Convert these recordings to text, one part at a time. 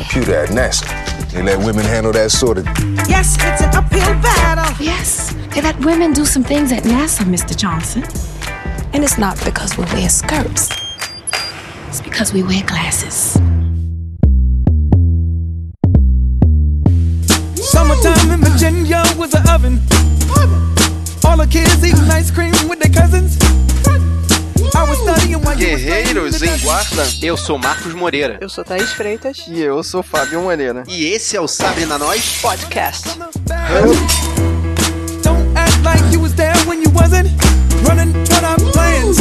computer at NASA. They let women handle that sort of. Yes, it's an uphill battle. Yes, they let women do some things at NASA, Mr. Johnson. And it's not because we wear skirts, it's because we wear glasses. Summertime in Virginia was an oven. All the kids eating ice cream with their cousins. Guerreiros em Guarda, eu sou Marcos Moreira. Eu sou Thaís Freitas. E eu sou Fábio Moreira. E esse é o Sabre na Nós. Podcast. Don't act like you was there when you wasn't. Running toward our plans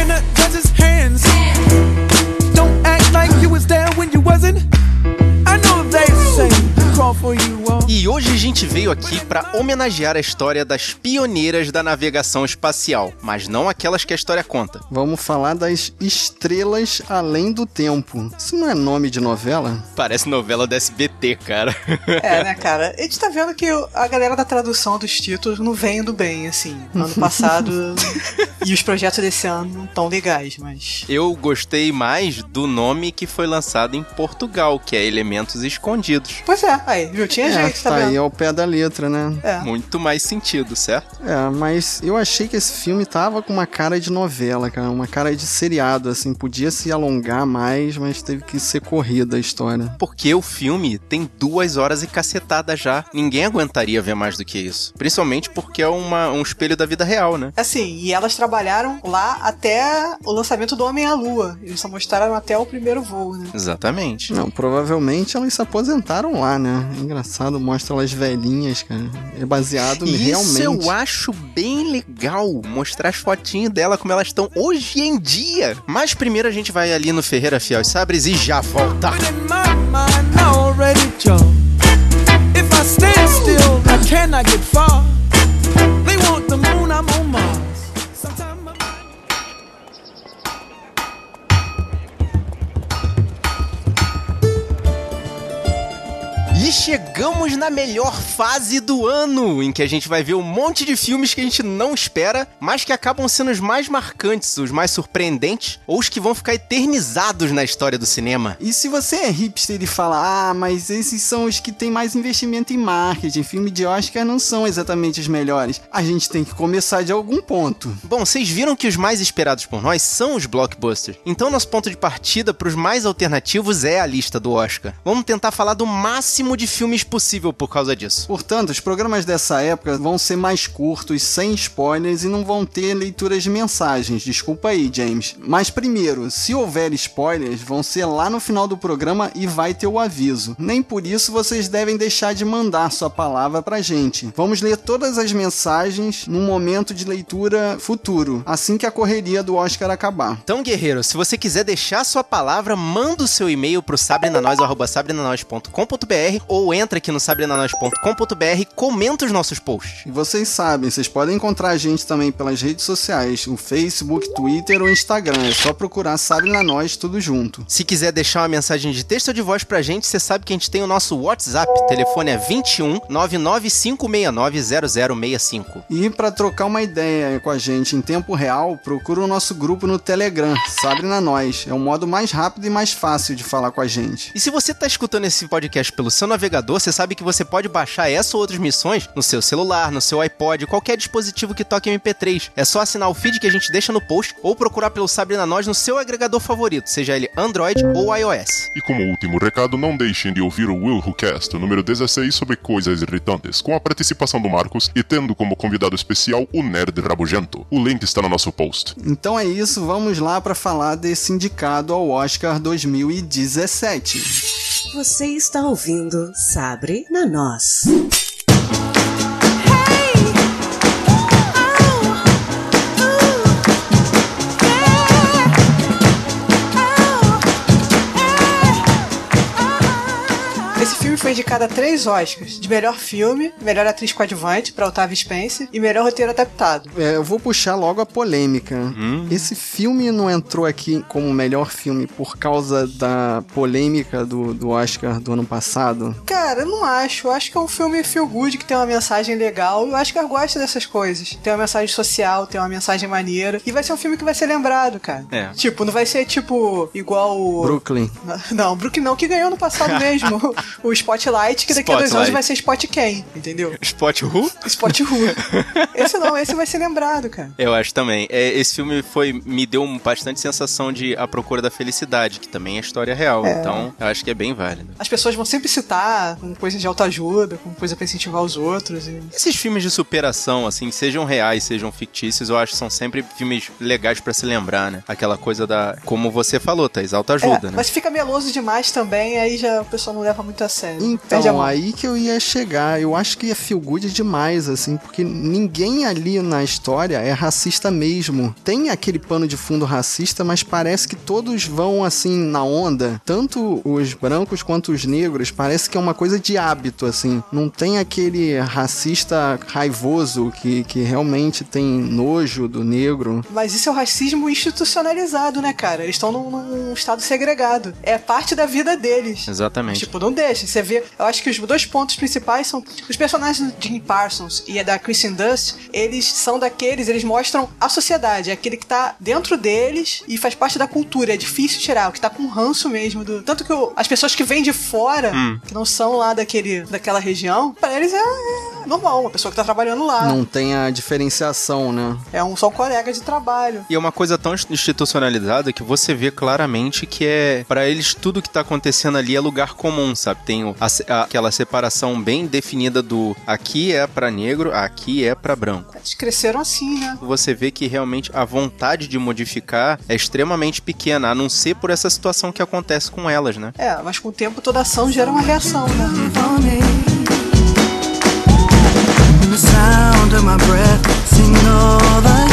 in the judge's hands. Don't act like you was there when you wasn't. E hoje a gente veio aqui para homenagear a história das pioneiras da navegação espacial, mas não aquelas que a história conta. Vamos falar das estrelas além do tempo. Isso não é nome de novela? Parece novela da SBT, cara. É, né, cara? A gente tá vendo que a galera da tradução dos títulos não vem indo bem, assim. Ano passado e os projetos desse ano não tão legais, mas. Eu gostei mais do nome que foi lançado em Portugal, que é Elementos Escondidos. Pois é, aí, viu? Tinha é, jeito, tá, tá aí vendo? ao pé da letra, né? É. Muito mais sentido, certo? É, mas eu achei que esse filme tava com uma cara de novela, cara, uma cara de seriado, assim, podia se alongar mais, mas teve que ser corrida a história. Porque o filme tem duas horas e cacetada já. Ninguém aguentaria ver mais do que isso. Principalmente porque é uma, um espelho da vida real, né? Assim, e elas trabalharam lá até o lançamento do Homem à Lua. Eles só mostraram até o primeiro voo, né? Exatamente. Não, provavelmente elas se aposentaram lá, né? Engraçado, mostra elas velhinhas, cara. É baseado E realmente. Isso eu acho bem legal, mostrar as fotinhas dela como elas estão hoje em dia. Mas primeiro a gente vai ali no Ferreira Fiel e Sabres e já volta. But na melhor fase do ano, em que a gente vai ver um monte de filmes que a gente não espera, mas que acabam sendo os mais marcantes, os mais surpreendentes, ou os que vão ficar eternizados na história do cinema. E se você é hipster e fala, ah, mas esses são os que têm mais investimento em marketing, filme de Oscar não são exatamente os melhores. A gente tem que começar de algum ponto. Bom, vocês viram que os mais esperados por nós são os blockbusters. Então, nosso ponto de partida para os mais alternativos é a lista do Oscar. Vamos tentar falar do máximo de filmes possível por causa disso. Portanto, os programas dessa época vão ser mais curtos, sem spoilers e não vão ter leituras de mensagens. Desculpa aí, James. Mas primeiro, se houver spoilers, vão ser lá no final do programa e vai ter o aviso. Nem por isso vocês devem deixar de mandar sua palavra pra gente. Vamos ler todas as mensagens num momento de leitura futuro, assim que a correria do Oscar acabar. Então, guerreiro, se você quiser deixar sua palavra, manda o seu e-mail pro sabrenanois.sabrenanois.com.br ou entra aqui no sabrenanois.com.br e comenta os nossos posts. E vocês sabem, vocês podem encontrar a gente também pelas redes sociais, o Facebook, Twitter ou Instagram. É só procurar Sabe na Nós tudo junto. Se quiser deixar uma mensagem de texto ou de voz pra gente, você sabe que a gente tem o nosso WhatsApp. O telefone é 21 99569 0065. E para trocar uma ideia com a gente em tempo real, procura o nosso grupo no Telegram, Sabe na Nós. É o modo mais rápido e mais fácil de falar com a gente. E se você tá escutando esse podcast pelo seu navegador, você sabe que você pode baixar essa ou outras missões no seu celular, no seu iPod, qualquer dispositivo que toque MP3. É só assinar o feed que a gente deixa no post ou procurar pelo Sabre na Nós no seu agregador favorito, seja ele Android ou iOS. E como último recado, não deixem de ouvir o Will Who Cast, o número 16, sobre coisas irritantes, com a participação do Marcos e tendo como convidado especial o Nerd Rabugento. O link está no nosso post. Então é isso, vamos lá para falar desse indicado ao Oscar 2017. Você está ouvindo Sabre na Nós. Foi indicado a três Oscars: de melhor filme, melhor atriz coadjuvante para Otávio Spencer e melhor roteiro adaptado. É, eu vou puxar logo a polêmica. Esse filme não entrou aqui como melhor filme por causa da polêmica do, do Oscar do ano passado? Cara, eu não acho. Eu acho que é um filme feel good que tem uma mensagem legal. Eu acho que eu gosto dessas coisas. Tem uma mensagem social, tem uma mensagem maneira. E vai ser um filme que vai ser lembrado, cara. É. Tipo, não vai ser tipo igual o. Brooklyn. Não, Brooklyn não, que ganhou no passado mesmo. o Spotlight, que daqui a dois anos Spotlight. vai ser Spot Quem, entendeu? Spot Who? Spot Who. esse não, esse vai ser lembrado, cara. Eu acho também. É, esse filme foi me deu bastante sensação de A Procura da Felicidade, que também é história real. Então, eu acho que é bem válido. As pessoas vão sempre citar como coisa de autoajuda, como coisa pra incentivar os outros. E... Esses filmes de superação, assim, sejam reais, sejam fictícios, eu acho que são sempre filmes legais pra se lembrar, né? Aquela coisa da. Como você falou, Thaís, autoajuda, É, né? mas fica meloso demais também, aí já o pessoal não leva muito a sério. Então, aí que eu ia chegar. Eu acho que é feel good demais, assim, porque ninguém ali na história é racista mesmo. Tem aquele pano de fundo racista, mas parece que todos vão assim na onda. Tanto os brancos quanto os negros, parece que é uma coisa de hábito, assim. Não tem aquele racista raivoso que, que realmente tem nojo do negro. Mas isso é o racismo institucionalizado, né, cara? Eles estão num, num estado segregado. É parte da vida deles. Exatamente. Tipo, não deixa. Você vê. Eu acho que os dois pontos principais são. Os personagens do Jim Parsons e a da Kristen Dust, eles são daqueles, eles mostram a sociedade. É aquele que tá dentro deles e faz parte da cultura. É difícil tirar. O que tá com ranço mesmo. Do... Tanto que as pessoas que vêm de fora, que não são lá daquele, daquela região, pra eles é, é normal. Uma pessoa que tá trabalhando lá. Não tem a diferenciação, né? É um só um colega de trabalho. E é uma coisa tão institucionalizada que você vê claramente que é Pra eles tudo que tá acontecendo ali é lugar comum, sabe? Tem o- a aquela separação bem definida do aqui é pra negro, aqui é pra branco. Eles cresceram assim, né? Você vê que realmente a vontade de modificar é extremamente pequena, a não ser por essa situação que acontece com elas, né? É, mas com o tempo toda ação gera uma reação, né? The sound of my breath, sing all the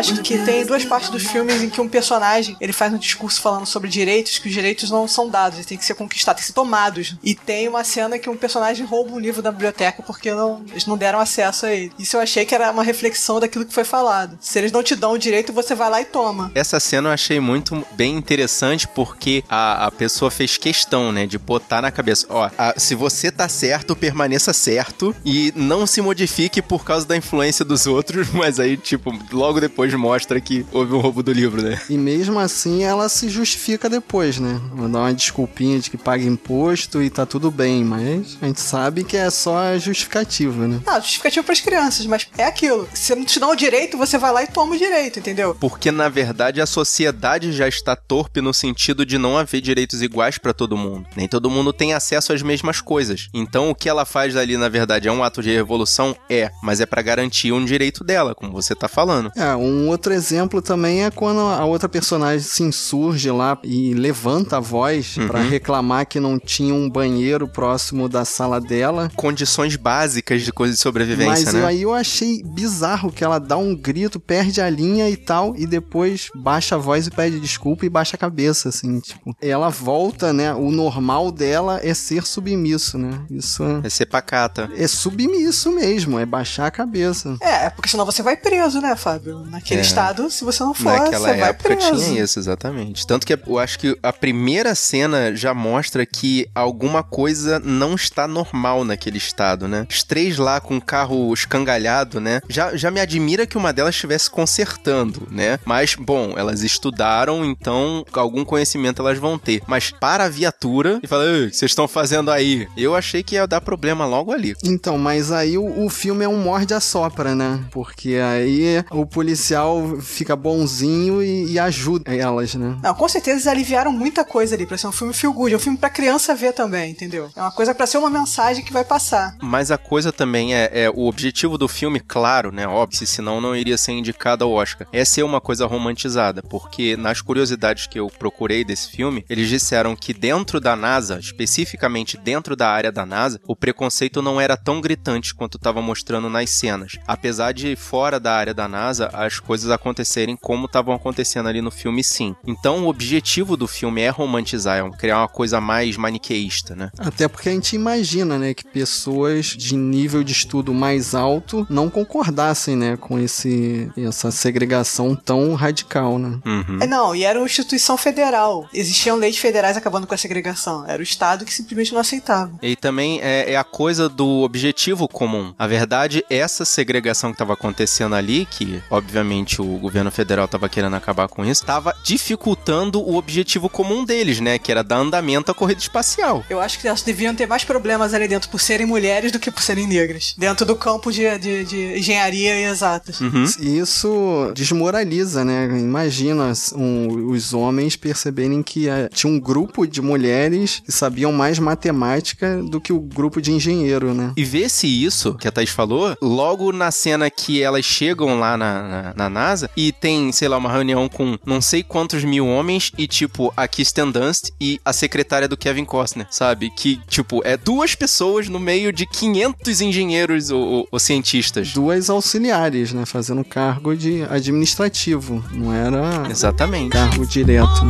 acho que tem duas partes dos filmes em que um personagem ele faz um discurso falando sobre direitos, que os direitos não são dados, eles têm que ser conquistados, têm que ser tomados. E tem uma cena que um personagem rouba um livro da biblioteca porque não, eles não deram acesso a ele. Isso eu achei que era uma reflexão daquilo que foi falado. Se eles não te dão o direito, você vai lá e toma. Essa cena eu achei muito bem interessante porque a, a pessoa fez questão, né, de botar na cabeça, ó, a- se você tá certo, permaneça certo e não se modifique por causa da influência dos outros, mas aí, tipo, logo depois mostra que houve um roubo do livro, né? E mesmo assim ela se justifica depois, né? Dá uma desculpinha de que paga imposto e tá tudo bem, mas a gente sabe que é só justificativa, né? Ah, justificativo pras crianças, mas é aquilo. Se não te dão o direito, você vai lá e toma o direito, entendeu? Porque na verdade a sociedade já está torpe no sentido de não haver direitos iguais pra todo mundo. Nem todo mundo tem acesso às mesmas coisas. Então o que ela faz ali na verdade é um ato de revolução? É, mas é pra garantir um direito dela, como você tá falando. É, um outro exemplo também é quando a outra personagem se insurge lá e levanta a voz pra reclamar que não tinha um banheiro próximo da sala dela. Condições básicas de coisa de sobrevivência, Mas né? eu- aí eu achei bizarro que ela dá um grito, perde a linha e tal, e depois baixa a voz e pede desculpa e baixa a cabeça, assim, tipo. Ela volta, né? O normal dela é ser submisso, né? Isso é- É ser pacata. é submisso mesmo, é baixar a cabeça. É, porque senão você vai preso, né, Fábio? Naquele É. estado, se você não for, Naquela você vai época preso. tinha isso, exatamente. Tanto que eu acho que a primeira cena já mostra que alguma coisa não está normal naquele estado, né? Os três lá com o carro escangalhado, né? Já, já me admira que uma delas estivesse consertando, né? Mas, bom, elas estudaram, então algum conhecimento elas vão ter. Mas para a viatura, e fala, "Ei, o que vocês estão fazendo aí? Eu achei que ia dar problema logo ali. Então, mas aí o, o filme é um morde a sopra, né? Porque aí o policial policial fica bonzinho e, e ajuda elas, né? Não, com certeza eles aliviaram muita coisa ali pra ser um filme feel good. É um filme pra criança ver também, entendeu? É uma coisa pra ser uma mensagem que vai passar. Mas a coisa também é, é o objetivo do filme, claro, né? Óbvio, senão não iria ser indicado ao Oscar. É ser uma coisa romantizada, porque nas curiosidades que eu procurei desse filme, eles disseram que dentro da NASA, especificamente dentro da área da NASA, o preconceito não era tão gritante quanto estava mostrando nas cenas. Apesar de fora da área da NASA as coisas acontecerem como estavam acontecendo ali no filme, sim. Então o objetivo do filme é romantizar, é criar uma coisa mais maniqueísta, né? Até porque a gente imagina, né, que pessoas de nível de estudo mais alto não concordassem, né, com esse essa segregação tão radical, né? Uhum. É, não, e era uma instituição federal. Existiam leis federais acabando com a segregação. Era o Estado que simplesmente não aceitava. E também é, é a coisa do objetivo comum. A verdade, essa segregação que estava acontecendo ali, que obviamente o governo federal estava querendo acabar com isso, estava dificultando o objetivo comum deles, né? Que era dar andamento à corrida espacial. Eu acho que elas deviam ter mais problemas ali dentro por serem mulheres do que por serem negras. Dentro do campo de, de, de engenharia e exatas. Uhum. Isso desmoraliza, né? Imagina um, os homens perceberem que eh, tinha um grupo de mulheres que sabiam mais matemática do que o grupo de engenheiro, né? E vê-se isso que a Thaís falou logo na cena que elas chegam lá na, na, na NASA e tem, sei lá, uma reunião com não sei quantos mil homens e, tipo, a Kirsten Dunst e a secretária do Kevin Costner, sabe? Que, tipo, é duas pessoas no meio de 500 engenheiros ou, ou- ou cientistas. Duas auxiliares, né? Fazendo cargo de administrativo. Não era Exatamente. cargo direto.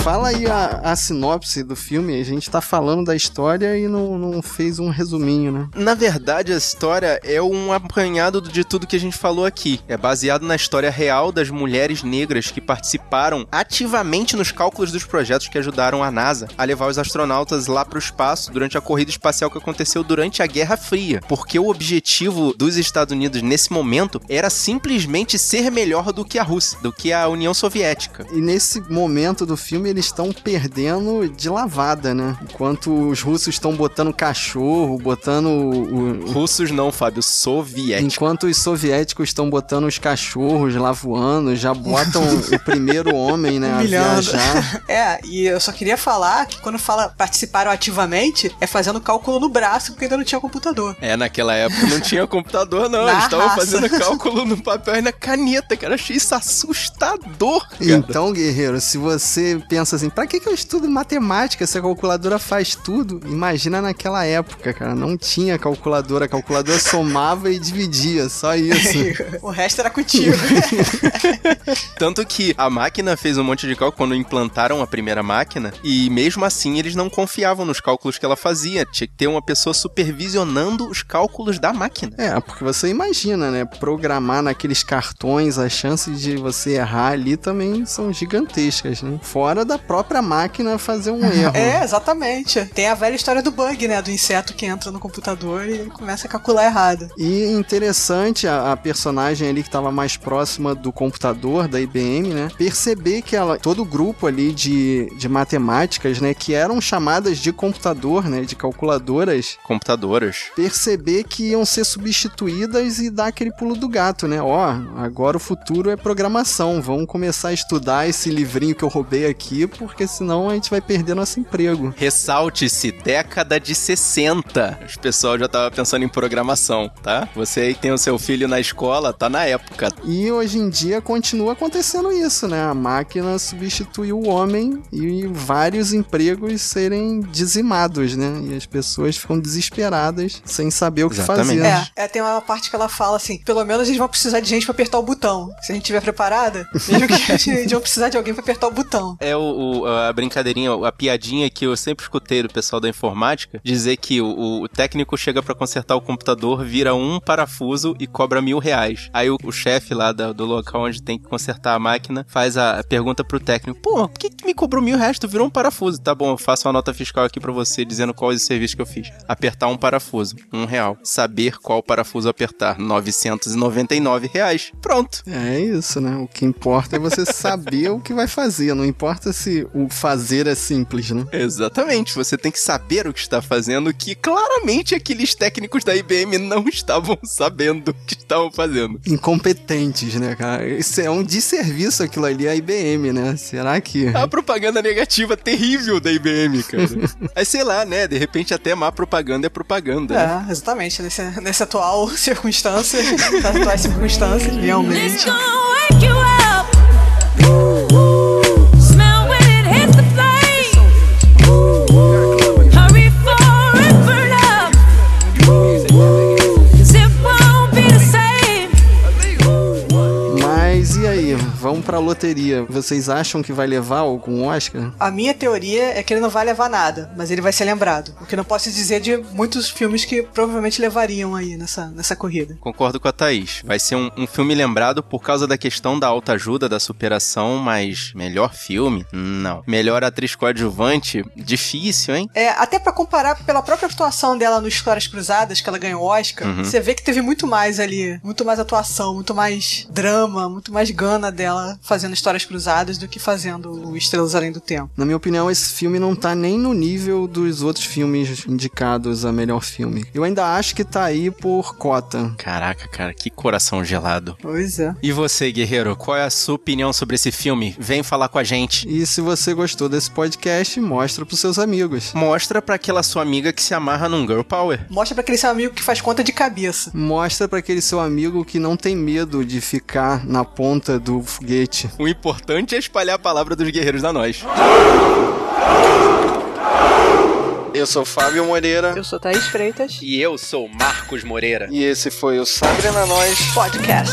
Fala aí a, a sinopse do filme. A gente tá falando da história e não, não fez um resuminho, né? Na verdade, a história é um apanhado de tudo que a gente falou aqui. É baseado na história real das mulheres negras que participaram ativamente nos cálculos dos projetos que ajudaram a NASA a levar os astronautas lá para o espaço durante a corrida espacial que aconteceu durante a Guerra Fria. Porque o objetivo dos Estados Unidos nesse momento era simplesmente ser melhor do que a Rússia, do que a União Soviética. E nesse momento do filme eles estão perdendo de lavada, né? Enquanto os russos estão botando cachorro, botando o, Russos não, Fábio, soviéticos. Enquanto os soviéticos estão botando os cachorros lá voando, já botam o primeiro homem, né, a Humilhando. viajar. É, e eu só queria falar que quando fala participaram ativamente, é fazendo cálculo no braço, porque ainda não tinha computador. É, naquela época não tinha computador, não. Na Eles estavam fazendo cálculo no papel e na caneta, cara. Eu achei isso assustador, cara. Então, guerreiro, se você pensa assim, pra que, que eu estudo matemática se a calculadora faz tudo? Imagina naquela época, cara, não tinha calculadora, a calculadora somava e dividia, só isso. o resto era contigo. Tanto que a máquina fez um monte de cálculo quando implantaram a primeira máquina, e mesmo assim eles não confiavam nos cálculos que ela fazia. Tinha que ter uma pessoa supervisionando os cálculos da máquina. É, porque você imagina, né? Programar naqueles cartões, as chances de você errar ali também são gigantescas, né? Fora da própria máquina fazer um erro. É, exatamente. Tem a velha história do bug, né? Do inseto que entra no computador e começa a calcular errado. E interessante a, a personagem ali que estava mais próxima do computador da IBM, né? Perceber que ela, todo o grupo ali de, de matemáticas, né? Que eram chamadas de computador, né? De calculadoras, Computadoras. perceber que iam ser substituídas e dar aquele pulo do gato, né? Ó, agora o futuro é programação. Vamos começar a estudar esse livrinho que eu roubei aqui, porque senão a gente vai perder nosso emprego. Ressalte-se, década de 60. Os pessoal já tava pensando em programação, tá? Você aí que tem o seu filho na escola, tá na época. E hoje em dia continua acontecendo isso, né? A máquina substitui o homem e vários empregos serem dizimados, né? E as pessoas ficam desesperadas sem saber o que Exatamente. fazer. É, é, tem uma parte que ela fala assim: pelo menos eles vão precisar de gente pra apertar o botão. Se a gente tiver preparada, mesmo que a gente vão precisar de alguém pra apertar o botão. É o, o- a brincadeirinha, a piadinha que eu sempre escutei do pessoal da informática, dizer que o, o técnico chega pra consertar o computador, vira um parafuso e cobra mil reais. Aí o, o chefe lá da- do local onde tem que consertar a máquina faz a, pergunta pro técnico, pô, por que, que me cobrou mil reais? Tu virou um parafuso. Tá bom, eu faço uma nota fiscal aqui pra você dizendo qual é o serviço que eu fiz. Apertar um parafuso, um real. Saber qual parafuso apertar, 999 reais. Pronto. É isso, né? O que importa é você saber o que vai fazer. Não importa se o fazer é simples, né? Exatamente, você tem que saber o que está fazendo, que claramente aqueles técnicos da IBM não estavam sabendo o que estavam fazendo. Incompetentes, né, cara? Isso é um desserviço aquilo ali à IBM, né? Será que. A propaganda negativa terrível da IBM, cara. Aí sei lá, né? De repente até má propaganda é propaganda. né? É, exatamente. Nesse, nessa atual circunstância, nessas atuais circunstâncias, realmente. wake you pra loteria. Vocês acham que vai levar algum Oscar? A minha teoria é que ele não vai levar nada, mas ele vai ser lembrado. O que não posso dizer de muitos filmes que provavelmente levariam aí nessa, nessa corrida. Concordo com a Thaís. Vai ser um, um filme lembrado por causa da questão da autoajuda, da superação, mas melhor filme? Não. Melhor atriz coadjuvante? Difícil, hein? É, até pra comparar pela própria atuação dela no Histórias Cruzadas, que ela ganhou o Oscar, Uhum. você vê que teve muito mais ali, muito mais atuação, muito mais drama, muito mais gana dela fazendo Histórias Cruzadas do que fazendo o Estrelas Além do Tempo. Na minha opinião, esse filme não tá nem no nível dos outros filmes indicados a melhor filme. Eu ainda acho que tá aí por cota. Caraca, cara, que coração gelado. Pois é. E você, guerreiro, qual é a sua opinião sobre esse filme? Vem falar com a gente. E se você gostou desse podcast, mostra pros seus amigos. Mostra pra aquela sua amiga que se amarra num Girl Power. Mostra pra aquele seu amigo que faz conta de cabeça. Mostra pra aquele seu amigo que não tem medo de ficar na ponta do foguete. O importante é espalhar a palavra dos guerreiros da nós. Eu sou Fábio Moreira Eu sou Thaís Freitas. E eu sou Marcos Moreira. e esse foi o Sabre na Nós. Podcast.